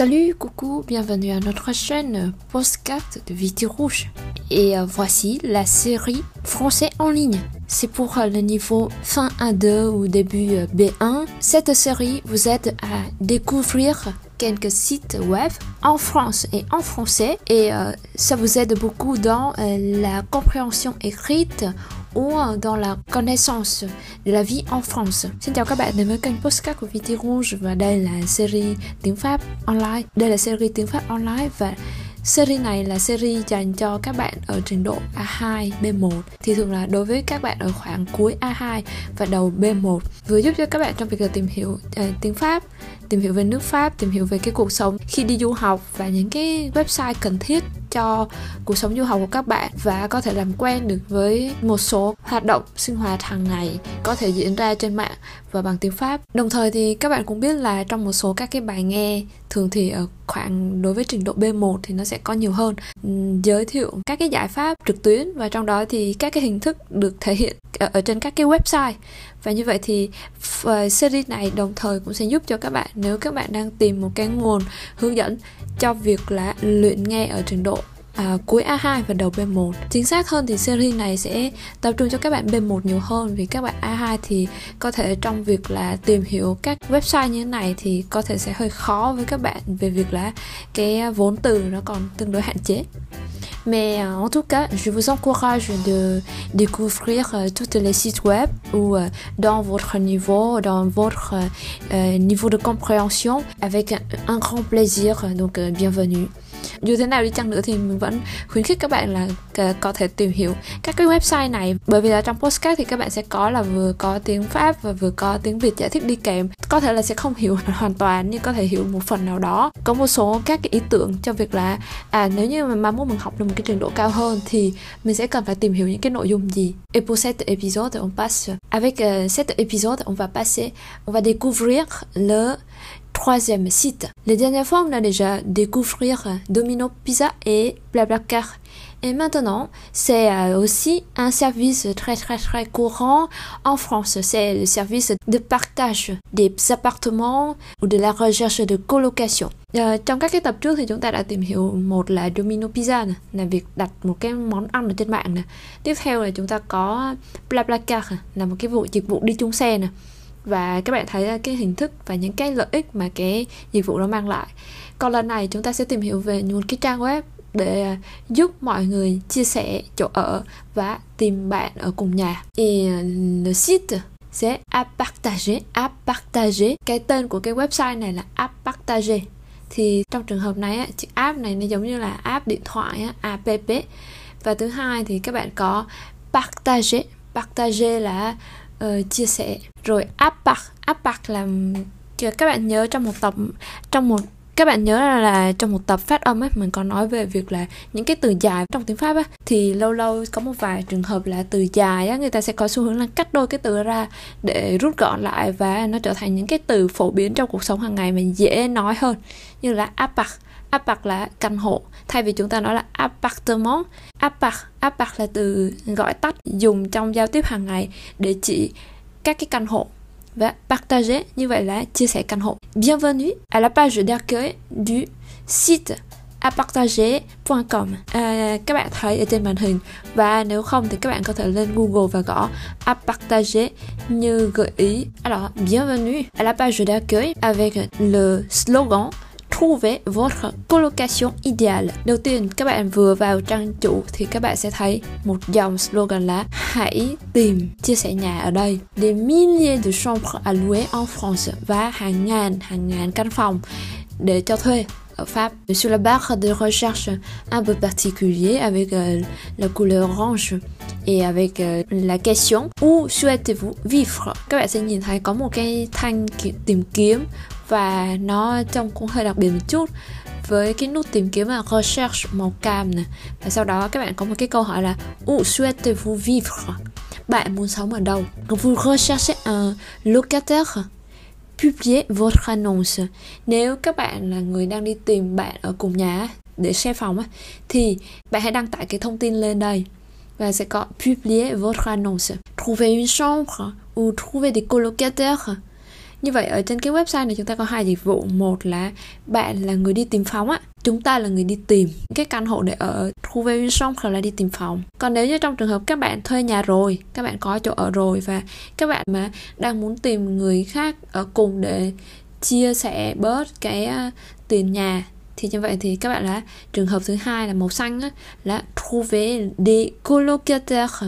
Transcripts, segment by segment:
Salut, coucou, bienvenue à notre chaîne Postcard de Viti Rouge. Et euh, voici la série français en ligne. C'est pour euh, le niveau fin A2 ou début euh, B1. Cette série vous aide à découvrir quelques sites web en France et en français et ça vous aide beaucoup dans la compréhension écrite ou dans la connaissance de la vie en France. Xin chào các bạn đến với kênh Postcard của VT Rouge và đây là series tiếng Pháp online. Đây là series tiếng Pháp online và Series này là series dành cho các bạn ở trình độ A2, B1 thì thường là đối với các bạn ở khoảng cuối A2 và đầu B1 vừa giúp cho các bạn trong việc tìm hiểu uh, tiếng Pháp, tìm hiểu về nước Pháp, tìm hiểu về cái cuộc sống khi đi du học và những cái website cần thiết cho cuộc sống du học của các bạn và có thể làm quen được với một số hoạt động sinh hoạt hàng ngày có thể diễn ra trên mạng và bằng tiếng Pháp. Đồng thời thì các bạn cũng biết là trong một số các cái bài nghe thường thì ở khoảng đối với trình độ B1 thì nó sẽ có nhiều hơn giới thiệu các cái giải pháp trực tuyến và trong đó thì các cái hình thức được thể hiện ở trên các cái website và như vậy thì ờ, series này đồng thời cũng sẽ giúp cho các bạn, nếu các bạn đang tìm một cái nguồn hướng dẫn cho việc là luyện nghe ở trình độ à, cuối A2 và đầu B1 chính xác hơn thì series này sẽ tập trung cho các bạn B1 nhiều hơn vì các bạn A2 thì có thể trong việc là tìm hiểu các website như thế này thì có thể sẽ hơi khó với các bạn về việc là cái vốn từ nó còn tương đối hạn chế Mais euh, en tout cas, je vous encourage de découvrir euh, tous les sites web ou euh, dans votre niveau, dans votre euh, niveau de compréhension avec un grand plaisir. Donc, euh, bienvenue dù thế nào đi chăng nữa thì mình vẫn khuyến khích các bạn là có thể tìm hiểu các cái website này. Bởi vì là trong postcard thì các bạn sẽ có là vừa có tiếng pháp và vừa có tiếng việt giải thích đi kèm. Có thể là sẽ không hiểu hoàn toàn nhưng có thể hiểu một phần nào đó. Có một số các cái ý tưởng cho việc là à nếu như mà mai mốt mình học được một cái trình độ cao hơn thì mình sẽ cần phải tìm hiểu những cái nội dung gì. Et pour cet épisode, on passe, avec euh, cet épisode, on va passer, on va découvrir le troisième site. La dernière fois, on a déjà découvert Domino Pizza et Blablacar. Et maintenant, c'est euh, aussi un service très très très courant en France. C'est le service de partage des appartements ou de la recherche de colocation. Uh, trong các cái tập trước thì chúng ta đã tìm hiểu một là Domino Pizza này, là việc đặt một cái món ăn ở trên mạng này. Tiếp theo là chúng ta có BlaBlaCar là một cái vụ dịch vụ đi chung xe này và các bạn thấy cái hình thức và những cái lợi ích mà cái dịch vụ đó mang lại. Còn lần này chúng ta sẽ tìm hiểu về một cái trang web để à, giúp mọi người chia sẻ chỗ ở và tìm bạn ở cùng nhà. Et à, le site sẽ app partager partager cái tên của cái website này là app partager thì trong trường hợp này chữ app này nó giống như là app điện thoại app. Và thứ hai thì các bạn có partager. Partager là uh, chia sẻ. Rồi áp bạc áp bạc là các bạn nhớ trong một tập trong một các bạn nhớ là, là trong một tập phát âm ấy mình có nói về việc là những cái từ dài trong tiếng pháp á thì lâu lâu có một vài trường hợp là từ dài á người ta sẽ có xu hướng là cắt đôi cái từ ra để rút gọn lại và nó trở thành những cái từ phổ biến trong cuộc sống hàng ngày mà dễ nói hơn. Như là áp bạc À apart là căn hộ. Thay vì chúng ta nói là appartement à apart apart à là từ gọi tắt dùng trong giao tiếp hàng ngày để chỉ các cái căn hộ và partager như vậy là chia sẻ căn hộ. Bienvenue à la page d'accueil du site apartager.com à, các bạn thấy ở trên màn hình và nếu không thì các bạn có thể lên Google và gõ apartager như gợi ý. Alors bienvenue à la page d'accueil avec le slogan trouver votre colocation idéale. Đầu tiên các bạn vừa vào trang chủ thì các bạn sẽ thấy một dòng slogan là hãy tìm chia sẻ nhà ở đây. Des milliers de chambres à louer en France và hàng ngàn hàng ngàn căn phòng để cho thuê ở Pháp. Sur la barre de recherche un peu particulier avec euh, la couleur orange et avec euh, la question où souhaitez-vous vivre. Các bạn sẽ nhìn thấy có một cái thanh tìm kiếm và nó trông cũng hơi đặc biệt một chút với cái nút tìm kiếm là recherche màu cam này. Và sau đó các bạn có một cái câu hỏi là, où souhaitez-vous vivre? Bạn muốn sống ở đâu? Vous recherchez un locataire? Publiez votre annonce. Nếu các bạn là người đang đi tìm bạn ở cùng nhà để share phòng thì bạn hãy đăng tải cái thông tin lên đây. Và sẽ có publier votre annonce. Trouver une chambre ou trouver des colocataires? Như vậy ở trên cái website này chúng ta có hai dịch vụ. Một là bạn là người đi tìm phòng á chúng ta là người đi tìm cái căn hộ để ở trouver une hoặc là đi tìm phòng. Còn nếu như trong trường hợp các bạn thuê nhà rồi các bạn có chỗ ở rồi và các bạn mà đang muốn tìm người khác ở cùng để chia sẻ bớt cái tiền nhà thì như vậy thì các bạn là trường hợp thứ hai là màu xanh á, là trouver des colocataires.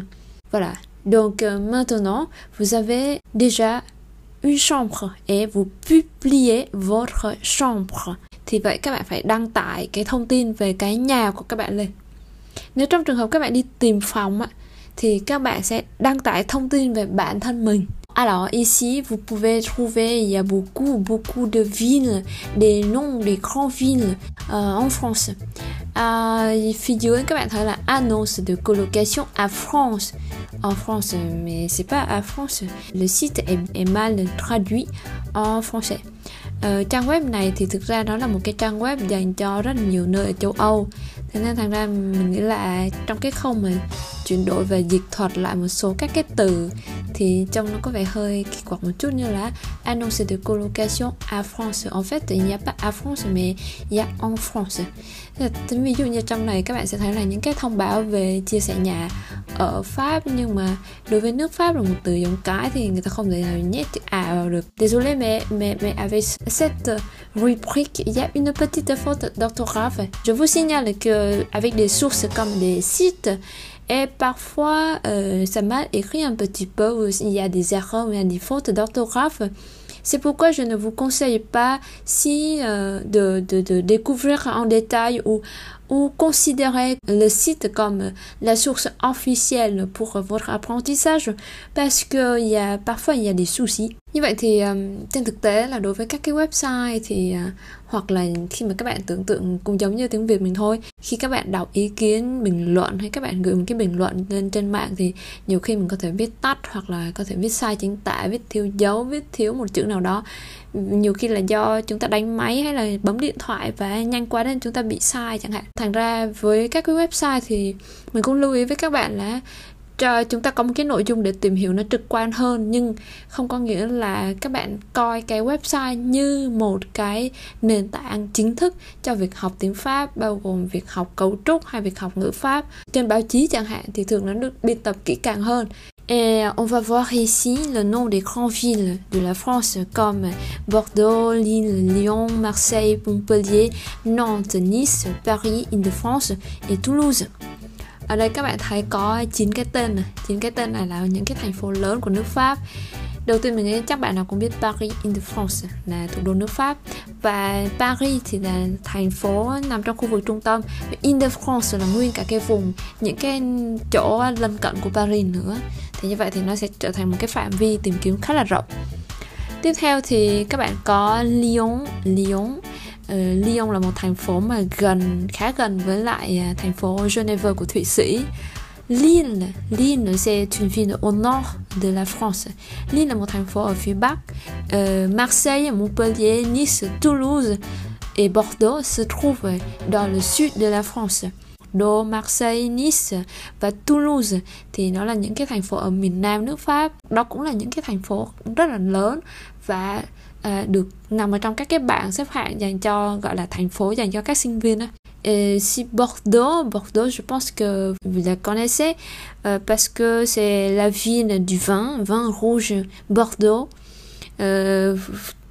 Voilà. Donc euh, maintenant vous avez déjà une chambre et vous publiez votre chambre thì vậy các bạn phải đăng tải cái thông tin về cái nhà của các bạn lên nếu trong trường hợp các bạn đi tìm phòng á, thì các bạn sẽ đăng tải thông tin về bản thân mình Alors ici, vous pouvez trouver, il y a beaucoup, beaucoup de villes, des noms des grandes villes euh, en France. Euh, phía các bạn thấy là annonce de colocation à France. En France, mais c'est pas à France. Le site est, est mal traduit en français. Uh, trang web này thì thực ra nó là một cái trang web dành cho rất là nhiều nơi ở châu Âu thế nên thành ra mình nghĩ là trong cái khâu mà chuyển đổi và dịch thuật lại một số các cái từ thì trông nó có vẻ hơi kỳ quặc một chút như là annonce de colocation à France en fait il n'y a pas à France mais il y a en France ví mais avec cette rubrique il y a une petite faute d'orthographe je vous signale que avec des sources comme des sites et parfois, euh, ça m'a écrit un petit peu, il y a des erreurs, il y a des fautes d'orthographe. C'est pourquoi je ne vous conseille pas si euh, de, de, de, découvrir en détail ou, ou considérer le site comme la source officielle pour votre apprentissage parce que y a, parfois il y a des soucis. Như vậy thì trên thực tế là đối với các cái website thì à, hoặc là khi mà các bạn tưởng tượng cũng giống như tiếng Việt mình thôi, khi các bạn đọc ý kiến, bình luận hay các bạn gửi một cái bình luận lên trên mạng thì nhiều khi mình có thể viết tắt hoặc là có thể viết sai chính tả, viết thiếu dấu, viết thiếu một chữ nào đó. Nhiều khi là do chúng ta đánh máy hay là bấm điện thoại và nhanh quá nên chúng ta bị sai chẳng hạn. Thành ra với các cái website thì mình cũng lưu ý với các bạn là chúng ta có một cái nội dung để tìm hiểu nó trực quan hơn. Nhưng không có nghĩa là các bạn coi cái website như một cái nền tảng chính thức cho việc học tiếng Pháp bao gồm việc học cấu trúc hay việc học ngữ Pháp. Trên báo chí chẳng hạn thì thường nó được biên tập kỹ càng hơn. Et on va voir ici le nom des grandes villes de la France comme Bordeaux, Lille, Lyon, Marseille, Montpellier, Nantes, Nice, Paris, Île-de-France et Toulouse ở đây các bạn thấy có 9 cái tên này. 9 cái tên này là những cái thành phố lớn của nước Pháp. Đầu tiên mình nghĩ chắc bạn nào cũng biết Paris in the France, là thủ đô nước Pháp. Và Paris thì là thành phố nằm trong khu vực trung tâm. In the France là nguyên cả cái vùng, những cái chỗ lân cận của Paris nữa. Thì như vậy thì nó sẽ trở thành một cái phạm vi tìm kiếm khá là rộng. Tiếp theo thì các bạn có Lyon. Lyon uh, Lyon là một thành phố mà gần khá gần với lại uh, thành phố Geneva của Thụy Sĩ Lille, Lille c'est une ville au nord de la France. Lille là một thành phố ở phía bắc. Uh, Marseille, Montpellier, Nice, Toulouse et Bordeaux se trouvent dans le sud de la France. Bordeaux, Marseille, Nice và Toulouse thì nó là những cái thành phố ở miền nam nước Pháp. Đó cũng là những cái thành phố rất là lớn và à, được nằm ở trong các cái bảng xếp hạng dành cho gọi là thành phố dành cho các sinh viên đó. Et si Bordeaux, Bordeaux, je pense que vous la connaissez euh, parce que c'est la ville du vin, vin rouge Bordeaux. Euh,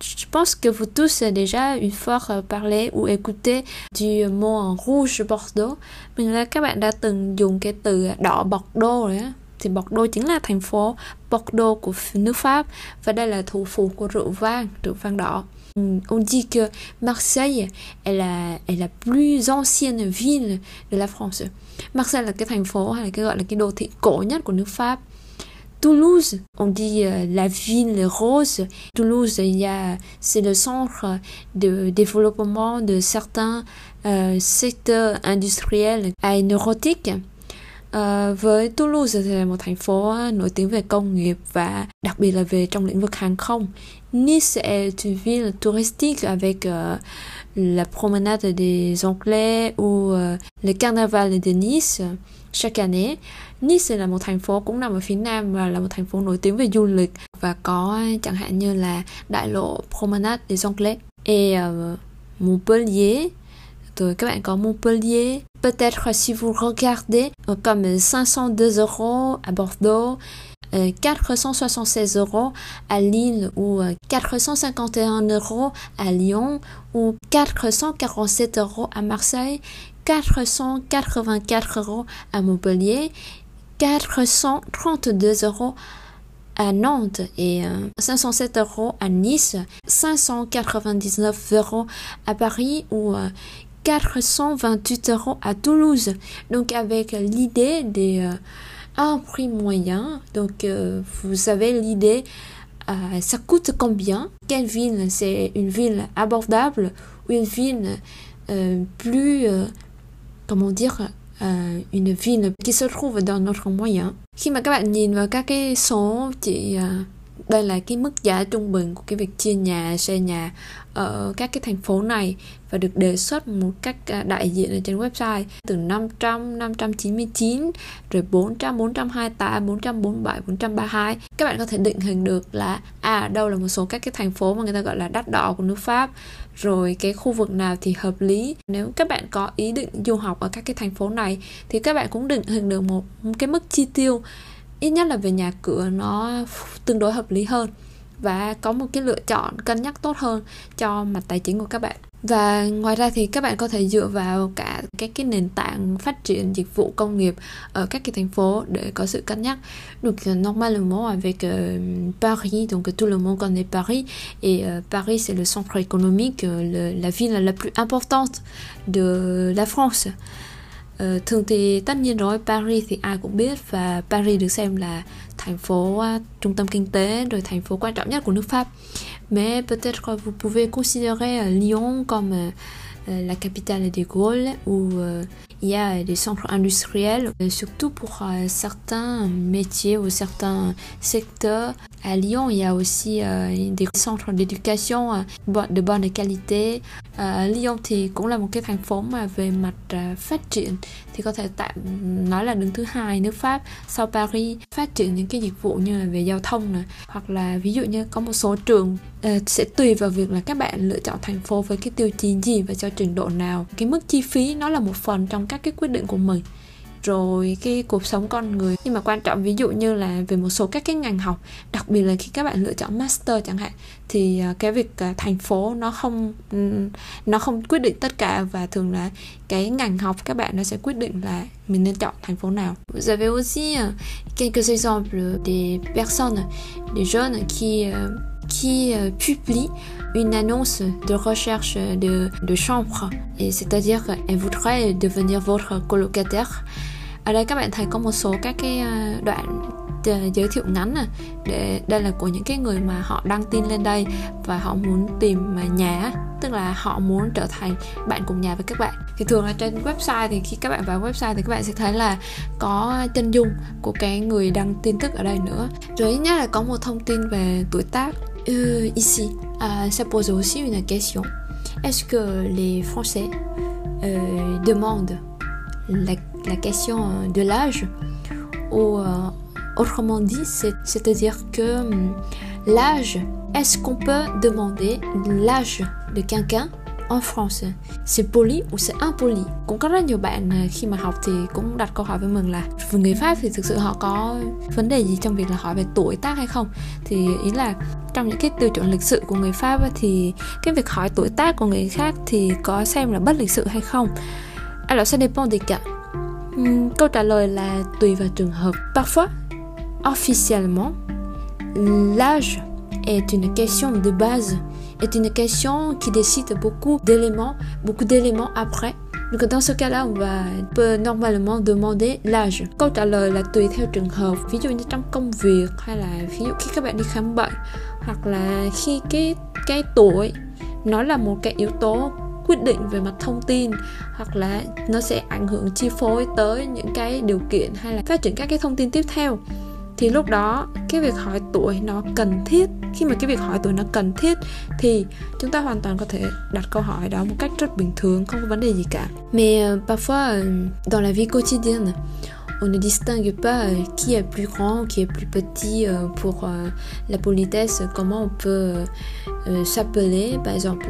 je pense que vous tous déjà une fois euh, parlé ou écouté du mot en rouge Bordeaux. Mình là các bạn đã từng dùng cái từ đỏ Bordeaux rồi á. thì Bordeaux chính là thành phố Bordeaux. On dit que Marseille est la, plus ancienne ville de la France. Marseille là là. Toulouse, on dit euh, la ville rose. Toulouse, c'est le centre de développement de certains euh, secteurs industriels. À, với Toulouse thì là một thành phố ờ, nổi tiếng về công nghiệp và đặc biệt là về trong lĩnh vực hàng không. Nice est une ville touristique avec uh, la promenade des Anglais ou uh, le carnaval de Nice. chaque année. Nice là một thành phố cũng nằm ở phía nam và là một thành phố nổi tiếng về du lịch và có chẳng hạn như là đại lộ Promenade des Anglais et uh, Montpellier rồi các bạn có Montpellier peut-être si vous regardez comme 502 euros à Bordeaux 476 euros à Lille ou 451 euros à Lyon ou 447 euros à Marseille, 484 euros à Montpellier, 432 euros à Nantes et 507 euros à Nice, 599 euros à Paris ou 428 euros à Toulouse. Donc avec l'idée des un prix moyen. Donc, euh, vous avez l'idée, euh, ça coûte combien? Quelle ville? C'est une ville abordable ou une ville euh, plus, comment dire, une ville qui se trouve dans notre moyen? Đây là cái mức giá trung bình của cái việc chia nhà xe nhà ở các cái thành phố này và được đề xuất một cách à, đại diện ở trên website từ 500, 599, rồi 400, 428, 447, 432. Các bạn có thể định hình được là à đâu là một số các cái thành phố mà người ta gọi là đắt đỏ của nước Pháp rồi cái khu vực nào thì hợp lý nếu các bạn có ý định du học ở các cái thành phố này thì các bạn cũng định hình được một cái mức chi tiêu ít nhất là về nhà cửa nó tương đối hợp lý hơn và có một cái lựa chọn cân nhắc tốt hơn cho mặt tài chính của các bạn và ngoài ra thì các bạn có thể dựa vào cả cái cái nền tảng phát triển dịch vụ công nghiệp ở các cái thành phố để có sự cân nhắc. Donc euh, normalement avec euh, Paris, donc euh, tout le monde connaît Paris et Paris c'est le centre économique, la ville la plus importante de la France. Ờ, thường thì tất nhiên rồi Paris thì ai cũng biết và Paris được xem là thành phố uh, trung tâm kinh tế rồi thành phố quan trọng nhất của nước Pháp. Mais peut-être que vous pouvez considérer à, Lyon comme à, Euh, la capitale des Gaules où euh, il y a des centres industriels, euh, surtout pour certains métiers ou certains secteurs. À Lyon, il y a aussi des centres d'éducation de bonne qualité. À Lyon thì cũng là một cái thành phố mà về mặt à, phát triển thì có thể tạm nói là đứng thứ hai nước Pháp sau Paris phát triển những cái dịch vụ như là về giao thông này hoặc là ví dụ như có một số trường uh, sẽ tùy vào việc là các bạn lựa chọn thành phố với cái tiêu chí gì và cho trình độ nào cái mức chi phí nó là một phần trong các cái quyết định của mình rồi cái cuộc sống con người nhưng mà quan trọng ví dụ như là về một số các cái ngành học đặc biệt là khi các bạn lựa chọn master chẳng hạn thì à, cái việc à, thành phố nó không nó không quyết định tất cả và thường là cái ngành học các bạn nó sẽ quyết định là mình nên chọn thành phố nào. Vous avez aussi euh, quelques exemples des personnes, des jeunes qui euh, qui euh, publie une annonce de recherche de, de chambre. Et c'est-à-dire qu'elle voudrait devenir votre colocataire. Ở đây các bạn thấy có một số các cái ờ, đoạn giới thiệu ngắn này để đây là của những cái người mà họ đăng tin lên đây và họ muốn tìm nhà tức là họ muốn trở thành bạn cùng nhà với các bạn. Thì thường là trên website thì khi các bạn vào website thì các bạn sẽ thấy là có chân dung của cái người đăng tin tức ở đây nữa. Rồi nhất là có một thông tin về tuổi tác euh, ici uh, ça pose aussi une question. Est-ce que les français euh, demandent la la question euh, de l'âge, ou euh, autrement dit, c'est-à-dire que hum, l'âge, est-ce qu'on peut demander l'âge de quelqu'un en France c'est poli ou c'est impoli? Cũng có rất nhiều bạn à, khi mà học thì cũng đặt câu hỏi với mình là người Pháp thì thực sự họ có vấn đề gì trong việc là hỏi về tuổi tác hay không? Thì ý là trong những cái tiêu chuẩn lịch sự của người Pháp thì cái việc hỏi tuổi tác của người khác thì có xem là bất lịch sự hay không? Alors ça dépend des cas. Câu trả lời là tùy vào trường hợp. Parfois, officiellement, l'âge est une question de base, est une question qui décide beaucoup d'éléments, beaucoup d'éléments après. Donc dans ce cas-là, on va peut normalement demander l'âge. Câu trả lời là tùy theo trường hợp. Ví dụ như trong công việc hay là ví dụ khi các bạn đi khám bệnh hoặc là khi cái cái tuổi nó là một cái yếu tố quyết định về mặt thông tin hoặc là nó sẽ ảnh hưởng chi phối tới những cái điều kiện hay là phát triển các cái thông tin tiếp theo thì lúc đó cái việc hỏi tuổi nó cần thiết khi mà cái việc hỏi tuổi nó cần thiết thì chúng ta hoàn toàn có thể đặt câu hỏi đó một cách rất bình thường không có vấn đề gì cả mais euh, parfois euh, dans la vie quotidienne on ne distingue pas euh, qui est plus grand, qui est plus petit pour la politesse, comment on peut s'appeler par exemple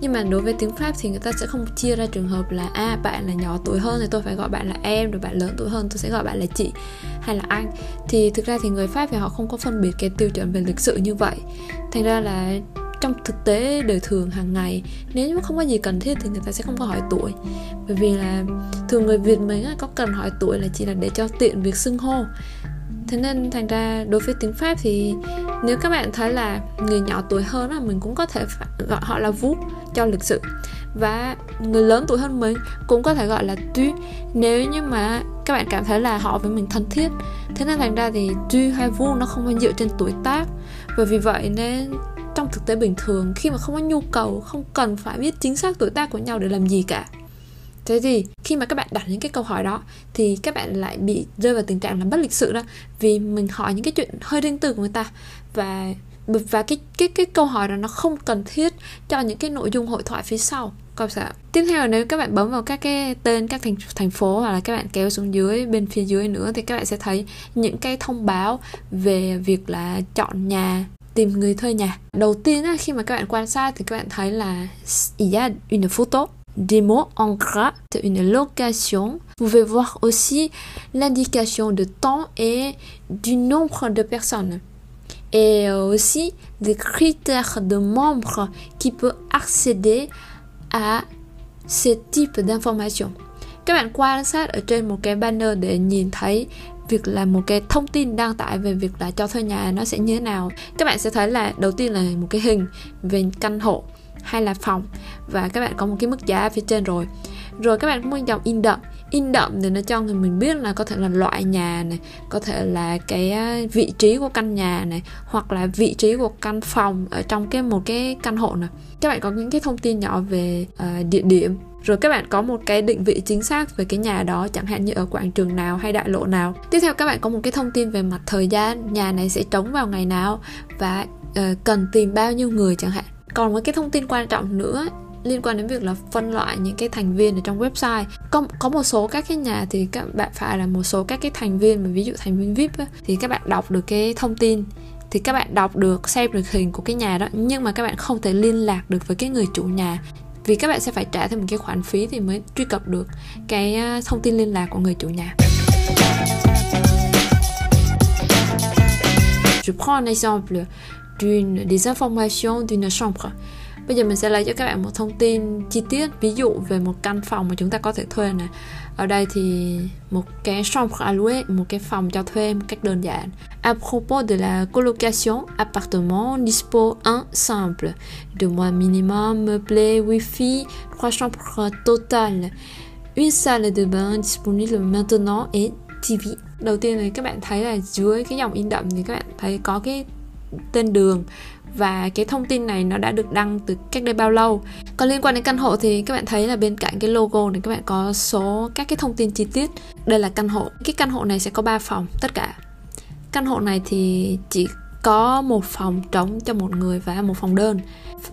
nhưng mà đối với tiếng Pháp thì người ta sẽ không chia ra trường hợp là à bạn là nhỏ tuổi hơn thì tôi phải gọi bạn là em, rồi bạn lớn tuổi hơn tôi sẽ gọi bạn là chị hay là anh. Thì thực ra thì người Pháp thì họ không có phân biệt cái tiêu chuẩn về lịch sự như vậy. Thành ra là trong thực tế đời thường hàng ngày, nếu như không có gì cần thiết thì người ta sẽ không có hỏi tuổi. Bởi vì là thường người việt mình có cần hỏi tuổi là chỉ là để cho tiện việc xưng hô thế nên thành ra đối với tiếng pháp thì nếu các bạn thấy là người nhỏ tuổi hơn là mình cũng có thể gọi họ là vú cho lịch sự. Và người lớn tuổi hơn mình cũng có thể gọi là tu nếu như mà các bạn cảm thấy là họ với mình thân thiết, thế nên thành ra thì tu hay vu nó không phải dựa trên tuổi tác. Và vì vậy nên trong thực tế bình thường, khi mà không có nhu cầu, không cần phải biết chính xác tuổi tác của nhau để làm gì cả thế thì khi mà các bạn đặt những cái câu hỏi đó thì các bạn lại bị rơi vào tình trạng là bất lịch sự đó vì mình hỏi những cái chuyện hơi riêng tư của người ta. Và và cái cái cái câu hỏi đó nó không cần thiết cho những cái nội dung hội thoại phía sau. Câu sợ tiếp theo là nếu các bạn bấm vào các cái tên các thành thành phố hoặc là các bạn kéo xuống dưới bên phía dưới nữa thì các bạn sẽ thấy những cái thông báo về việc là chọn nhà tìm người thuê nhà. Đầu tiên á, khi mà các bạn quan sát thì các bạn thấy là il y a une photo des mots en gras une location. Vous pouvez voir aussi l'indication de temps et du nombre de personnes. Et aussi des critères de membres qui peuvent accéder à ce type d'information. Các bạn quan sát ở trên một cái banner để nhìn thấy việc là một cái thông tin đăng tải về việc là cho thuê nhà nó sẽ như thế nào các bạn sẽ thấy là đầu tiên là một cái hình về căn hộ hay là phòng. Và các bạn có một cái mức giá phía trên rồi. Rồi các bạn cũng một dòng in đậm. In đậm thì nó cho người mình biết là có thể là loại nhà này có thể là cái vị trí của căn nhà này hoặc là vị trí của căn phòng ở trong cái một cái căn hộ này. Các bạn có những cái thông tin nhỏ về uh, địa điểm. Rồi các bạn có một cái định vị chính xác về cái nhà đó chẳng hạn như ở quảng trường nào hay đại lộ nào. Tiếp theo các bạn có một cái thông tin về mặt thời gian nhà này sẽ trống vào ngày nào và uh, cần tìm bao nhiêu người chẳng hạn còn một cái thông tin quan trọng nữa liên quan đến việc là phân loại những cái thành viên ở trong website. Có có một số các cái nhà thì các bạn phải là một số các cái thành viên mà ví dụ thành viên vip á, thì các bạn đọc được cái thông tin thì các bạn đọc được xem được hình của cái nhà đó nhưng mà các bạn không thể liên lạc được với cái người chủ nhà. Vì các bạn sẽ phải trả thêm một cái khoản phí thì mới truy cập được cái à, thông tin liên lạc của người chủ nhà. Je prends un exemple d'une des informations d'une chambre. Bây giờ mình sẽ lấy cho các bạn một thông tin chi tiết ví dụ về một căn phòng mà chúng ta có thể thuê này. Ở đây thì một cái chambre à louer, một cái phòng cho thuê một cách đơn giản. À propos de la colocation, appartement dispo un simple, deux mois minimum, meublé, wifi, trois chambres totales, une salle de bain disponible maintenant et TV. Đầu tiên là các bạn thấy là dưới cái dòng in đậm thì các bạn thấy có cái tên đường. Và cái thông tin này nó đã được đăng từ cách đây bao lâu. Còn liên quan đến căn hộ thì các bạn thấy là bên cạnh cái logo này, các bạn có số các cái thông tin chi tiết. Đây là căn hộ. Cái căn hộ này sẽ có 3 phòng, tất cả. Căn hộ này thì chỉ có một phòng trống cho một người và một phòng đơn.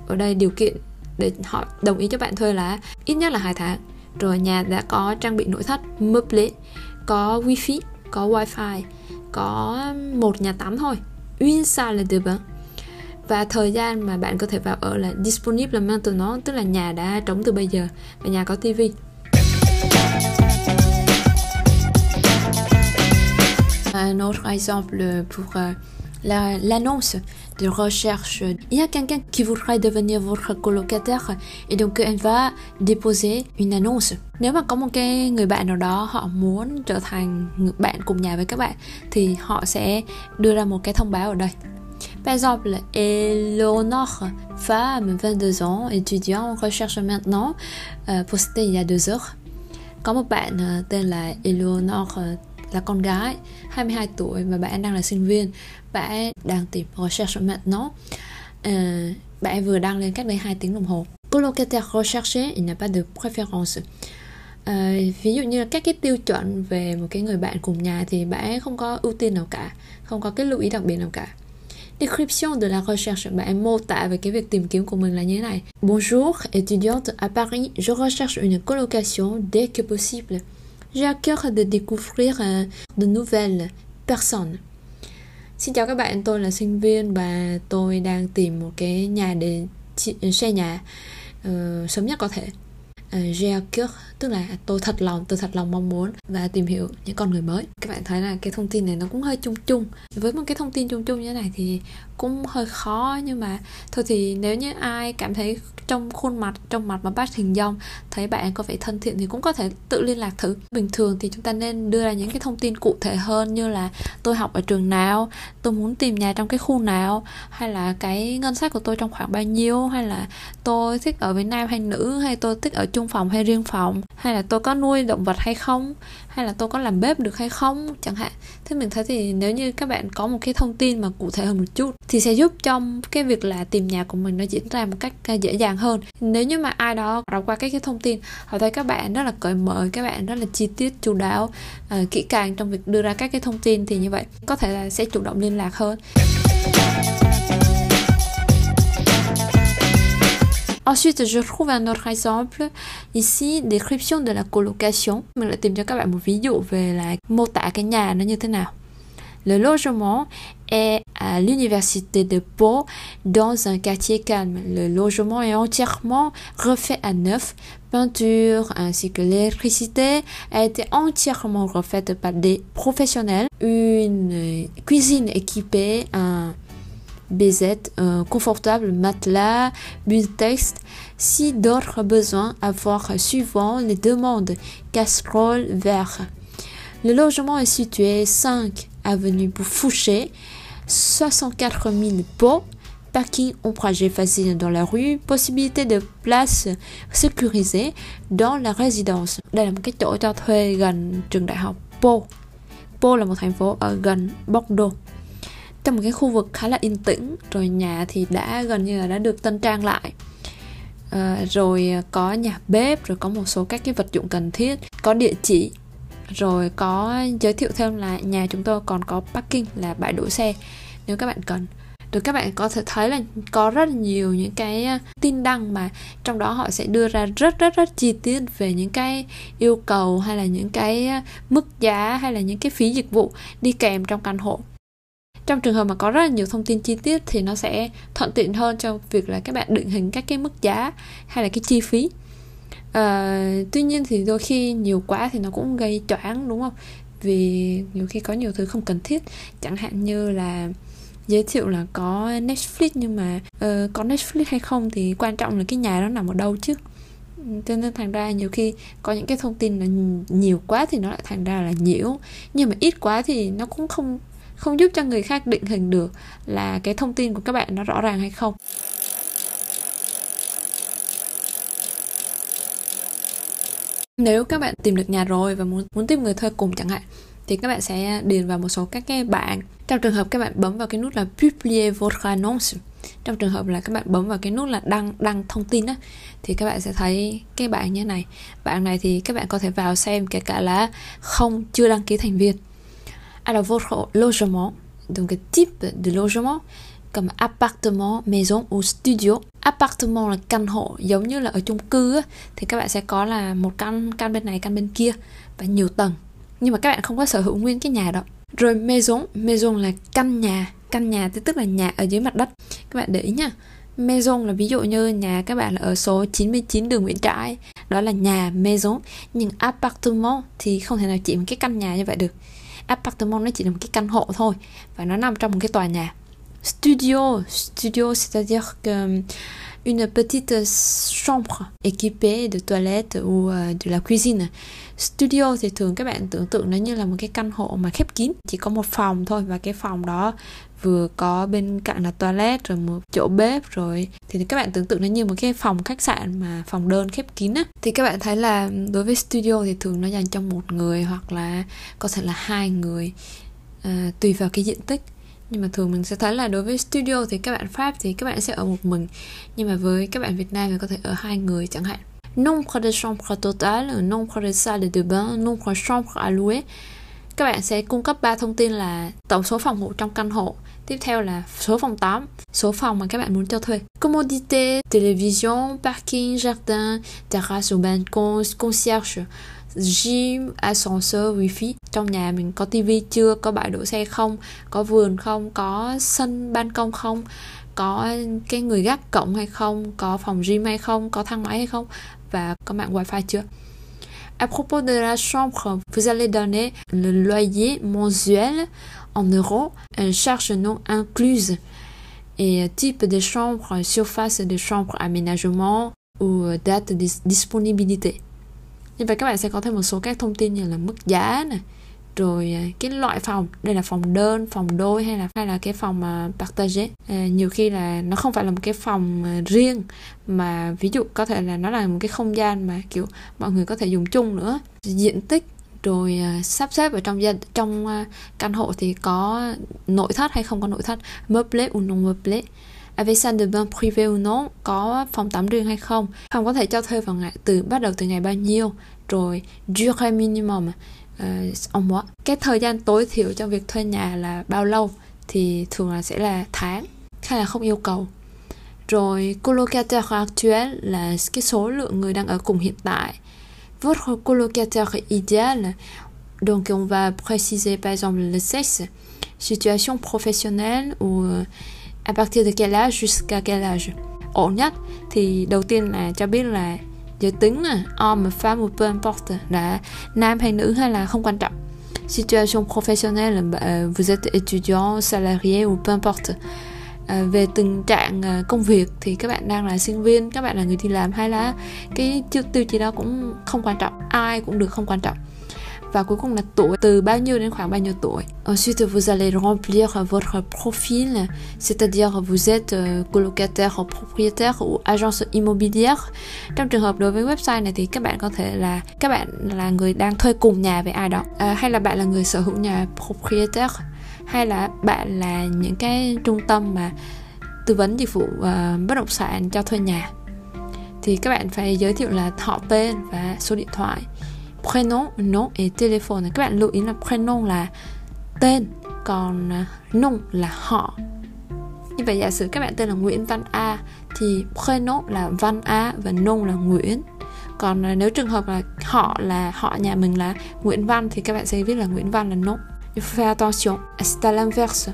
Ở đây điều kiện để họ đồng ý cho bạn thuê là ít nhất là hai tháng. Rồi nhà đã có trang bị nội thất meublé có wifi có wifi, có một nhà tắm thôi une salle de bain và thời gian mà bạn có thể vào ở là disponible maintenant tức là nhà đã trống từ bây giờ và nhà có tivi un autre exemple pour euh, euh, la, l'annonce de recherche. Il y a quelqu'un qui voudrait devenir votre colocataire et donc elle va déposer une annonce. Nếu mà có một cái người bạn nào đó họ muốn trở thành bạn cùng nhà với các bạn thì họ sẽ đưa ra một cái thông báo ở đây. Par exemple, Eleonore, femme, 22 ans, étudiant, recherche maintenant, euh, posté il y a deux heures. Bạn uh, tên là là con gái 22 tuổi và bạn đang là sinh viên. Bạn đang tìm recherche maintenant uh, à, bạn vừa đăng lên cách đây 2 tiếng đồng hồ. Colocataire recherché il n'a pas de préférence. Uh, ví dụ như là các cái tiêu chuẩn về một cái người bạn cùng nhà thì bạn không có ưu tiên nào cả không có cái lưu ý đặc biệt nào cả. Description de la recherche, bạn mô tả về cái việc tìm kiếm của mình là như thế này. Bonjour, étudiante à Paris, je recherche une colocation dès que possible. J'ai à cœur de découvrir euh, de nouvelles personnes. Xin chào các bạn, tôi là sinh viên và tôi đang tìm một cái nhà để ờ, xây nhà uh, sớm nhất có thể. Uh, cœur tức là tôi thật lòng tôi thật lòng mong muốn và tìm hiểu những con người mới các bạn thấy là cái thông tin này nó cũng hơi chung chung với một cái thông tin chung chung như thế này thì cũng hơi khó nhưng mà thôi thì nếu như ai cảm thấy trong khuôn mặt, trong mặt mà bác hình dung, thấy bạn có vẻ thân thiện thì cũng có thể tự liên lạc thử. Bình thường thì chúng ta nên đưa ra những cái thông tin cụ thể hơn như là tôi học ở trường nào, tôi muốn tìm nhà trong cái khu nào, hay là cái ngân sách của tôi trong khoảng bao nhiêu, hay là tôi thích ở với nam hay nữ, hay tôi thích ở chung phòng hay riêng phòng, hay là tôi có nuôi động vật hay không, hay là tôi có làm bếp được hay không, chẳng hạn. Thế mình thấy thì nếu như các bạn có một cái thông tin mà cụ thể hơn một chút thì sẽ giúp trong cái việc là tìm nhà của mình nó diễn ra một cách à, dễ dàng hơn nếu như mà ai đó đọc qua các cái thông tin họ thấy các bạn rất là cởi mở các bạn rất là chi tiết chu đáo uh, kỹ càng trong việc đưa ra các cái thông tin thì như vậy có thể là sẽ chủ động liên lạc hơn Ensuite, je trouve un autre exemple ici, description de la colocation. Mình lại tìm cho các bạn một ví dụ về là mô tả cái nhà nó như thế nào. Le logement est à l'université de Pau dans un quartier calme. Le logement est entièrement refait à neuf. Peinture ainsi que l'électricité a été entièrement refaite par des professionnels. Une cuisine équipée, un BZ, un confortable matelas, texte, si d'autres besoins à voir suivant les demandes, casserole, verre. Le logement est situé 5 avenue Fouché, 64 000 pots, parking ombragé facile dans la rue, possibilité de place sécurisée dans la résidence. Đây là một cái chỗ cho thuê gần trường đại học Po. Po là một thành phố ở gần Bordeaux. trong một cái khu vực khá là yên tĩnh rồi nhà thì đã gần như là đã được tân trang lại à, rồi có nhà bếp rồi có một số các cái vật dụng cần thiết có địa chỉ rồi có giới thiệu thêm là nhà chúng tôi còn có parking là bãi đỗ xe, nếu các bạn cần. Rồi các bạn có thể thấy là có rất là nhiều những cái à, tin đăng mà trong đó họ sẽ đưa ra rất rất rất chi tiết về những cái yêu cầu hay là những cái à, mức giá hay là những cái phí dịch vụ đi kèm trong căn hộ. Trong trường hợp mà có rất là nhiều thông tin chi tiết thì nó sẽ thuận tiện hơn cho việc là các bạn định hình các cái mức giá hay là cái chi phí à, tuy nhiên thì đôi khi nhiều quá thì nó cũng gây choáng đúng không? Vì nhiều khi có nhiều thứ không cần thiết. Chẳng hạn như là giới thiệu là có Netflix nhưng mà uh, có Netflix hay không thì quan trọng là cái nhà đó nằm ở đâu chứ? Cho nên thành ra nhiều khi có những cái thông tin là nhiều quá thì nó lại thành ra là nhiễu. Nhưng mà ít quá thì nó cũng không không giúp cho người khác định hình được là cái thông tin của các bạn nó rõ ràng hay không. Nếu các bạn tìm được nhà rồi và muốn muốn tìm người thuê cùng chẳng hạn thì các bạn sẽ điền vào một số các cái bảng. Trong trường hợp các bạn bấm vào cái nút là publier votre annonce trong trường hợp là các bạn bấm vào cái nút là đăng đăng thông tin á thì các bạn sẽ thấy cái bảng như thế này. Bảng này thì các bạn có thể vào xem kể cả là không chưa đăng ký thành viên Alors à, votre logement, donc type de logement comme appartement, maison ou studio. Apartment là căn hộ giống như là ở chung cư á, thì các bạn sẽ có là một căn căn bên này căn bên kia và nhiều tầng. Nhưng mà các bạn không có sở hữu nguyên cái nhà đó. Rồi maison, maison là căn nhà, căn nhà thì tức là nhà ở dưới mặt đất. Các bạn để ý nha. Maison là ví dụ như nhà các bạn là ở số 99 đường Nguyễn Trãi Đó là nhà maison Nhưng appartement thì không thể nào chỉ một cái căn nhà như vậy được appartement nó chỉ là một cái căn hộ thôi và nó nằm trong một cái tòa nhà studio studio c'est-à-dire que euh, une petite chambre équipée de toilettes ou euh, de la cuisine. Studio thì thường các bạn tưởng tượng nó như là một cái căn hộ mà khép kín chỉ có một phòng thôi và cái phòng đó vừa có bên cạnh là toilet rồi một chỗ bếp rồi thì các bạn tưởng tượng nó như một cái phòng khách sạn mà phòng đơn khép kín á. Thì các bạn thấy là đối với studio thì thường nó dành cho một người hoặc là có thể là hai người à, tùy vào cái diện tích nhưng mà thường mình sẽ thấy là đối với studio thì các bạn Pháp thì các bạn sẽ ở một mình. Nhưng mà với các bạn Việt Nam thì có thể ở hai người chẳng hạn. Nombre de chambres total, nombre de salles de bain, nombre de chambres à louer. Các bạn sẽ cung cấp ba thông tin là tổng số phòng ngủ trong căn hộ. Tiếp theo là số phòng tắm, số phòng mà các bạn muốn cho thuê. Commodité, télévision, parking, jardin, terrasse ou balcon, concierge gym, ascensor, wifi. Trong nhà mình có tivi chưa, có bãi đỗ xe không, có vườn không, có sân ban công không, có cái người gác cổng hay không, có phòng gym hay không, có thang máy hay không? Và có mạng wifi chưa. À propos de la chambre, vous allez donner le loyer mensuel en euros, charge non incluse. Et type de chambre, surface de chambre, aménagement ou euh, date de disponibilité. Như vậy các bạn sẽ có thêm một số các thông tin như là mức giá này, rồi à, cái loại phòng đây là phòng đơn phòng đôi hay là hay là cái phòng mà partage à, nhiều khi là nó không phải là một cái phòng à, riêng mà ví dụ có thể là nó là một cái không gian mà kiểu mọi người có thể dùng chung nữa. Diện tích rồi à, sắp xếp ở trong gia trong căn hộ thì có nội thất hay không có nội thất. Meuble ou non meuble avec salle de bain privé ou non có phòng tắm riêng hay không? Phòng có thể cho thuê vào ngày từ bắt đầu từ ngày bao nhiêu? Rồi durée minimum ờ, uh, en cái thời gian tối thiểu cho việc thuê nhà là bao lâu? Thì thường là sẽ là tháng hay là không yêu cầu. Rồi colocataire actuel là cái số lượng người đang ở cùng hiện tại. Votre colocataire idéal donc on va préciser par exemple le sexe situation professionnelle ou à partir de quel âge jusqu'à quel âge? Ổn nhất thì đầu tiên là cho biết là giới tính là homme femme ou peu importe là nam hay nữ hay là không quan trọng. Situation professionnelle à, vous êtes étudiant salarié ou peu importe. À, về tình trạng à, công việc thì các bạn đang là sinh viên các bạn là người đi làm hay là cái tiêu chí đó cũng không quan trọng ai cũng được không quan trọng và cuối cùng là tuổi từ bao nhiêu đến khoảng bao nhiêu tuổi. Ensuite, vous allez remplir votre profil, c'est-à-dire vous êtes euh, colocataire, propriétaire ou agence immobilière. Trong trường hợp đối với website này thì các bạn có thể là các bạn là người đang thuê cùng nhà với ai đó, à, hay là bạn là người sở hữu nhà propriétaire, hay là bạn là những cái trung tâm mà tư vấn dịch vụ uh, bất động sản cho thuê nhà thì các bạn phải giới thiệu là họ tên và số điện thoại prénom, nom et téléphone. Các bạn lưu ý là prénom là tên, còn à, nom là họ. Như vậy giả sử các bạn tên là Nguyễn Văn A thì prénom là Văn A và nom là Nguyễn. Còn à, nếu trường hợp là họ là họ nhà mình là Nguyễn Văn thì các bạn sẽ viết là Nguyễn Văn là nom. Il faut faire attention, c'est à l'inverse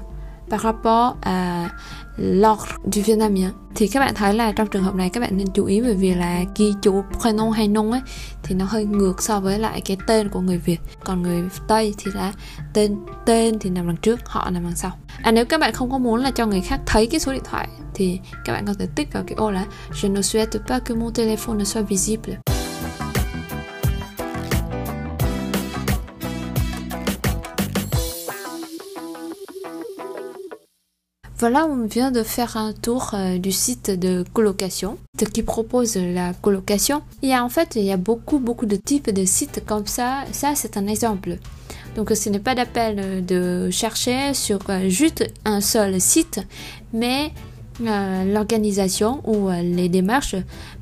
par rapport à l'ordre du vietnamien thì các bạn thấy là trong trường hợp này các bạn nên chú ý bởi vì là ghi chú prénom hay nom ấy, thì nó hơi ngược so với lại cái tên của người Việt. Còn người Tây thì là tên tên thì nằm đằng trước, họ nằm đằng sau. À nếu các bạn không có muốn là cho người khác thấy cái số điện thoại, thì các bạn có thể tích vào cái ô là je ne souhaite pas que mon téléphone ne soit visible Voilà, on vient de faire un tour euh, du site de colocation, qui propose la colocation. Il y a en fait, il y a beaucoup, beaucoup de types de sites comme ça. Ça, c'est un exemple. Donc, ce n'est pas d'appel euh, de chercher sur euh, juste un seul site, mais l'organisation ou les démarches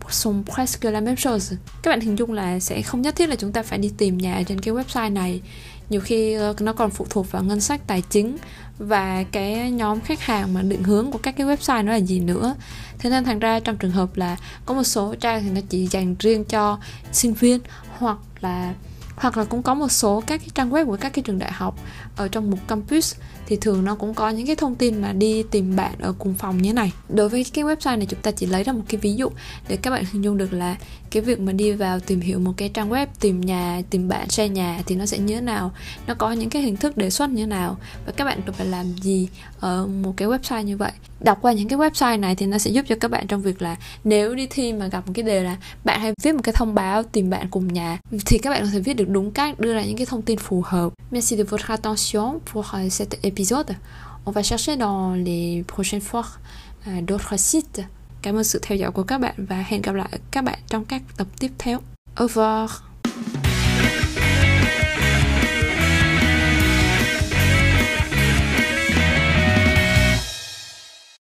sont presque la même chose. Các bạn hình dung là sẽ không nhất thiết là chúng ta phải đi tìm nhà trên cái website này. Nhiều khi nó còn phụ thuộc vào ngân sách tài chính và cái nhóm khách hàng mà định hướng của các cái website nó là gì nữa? Thế nên thành ra trong trường hợp là có một số trang thì nó chỉ dành riêng cho sinh viên hoặc là hoặc là cũng có một số các cái trang web của các cái trường đại học ở trong một campus, thì thường nó cũng có những cái thông tin mà đi tìm bạn ở cùng phòng như thế này. Đối với cái website này, chúng ta chỉ lấy ra một cái ví dụ để các bạn hình dung được là cái việc mà đi vào tìm hiểu một cái trang web, tìm nhà, tìm bạn xe nhà thì nó sẽ như thế nào, nó có những cái hình thức đề xuất như thế nào và các bạn cần phải làm gì ở một cái website như vậy. Đọc qua những cái website này thì nó sẽ giúp cho các bạn trong việc là nếu đi thi mà gặp một cái đề là bạn hãy viết một cái thông báo tìm bạn cùng nhà, thì các bạn có thể viết được đúng cách đưa ra những cái thông tin phù hợp merci de votre attention pour euh, cet épisode on va chercher dans les prochaines fois euh, d'autres sites Cảm ơn sự theo dõi của các bạn và hẹn gặp lại các bạn trong các tập tiếp theo. Au revoir.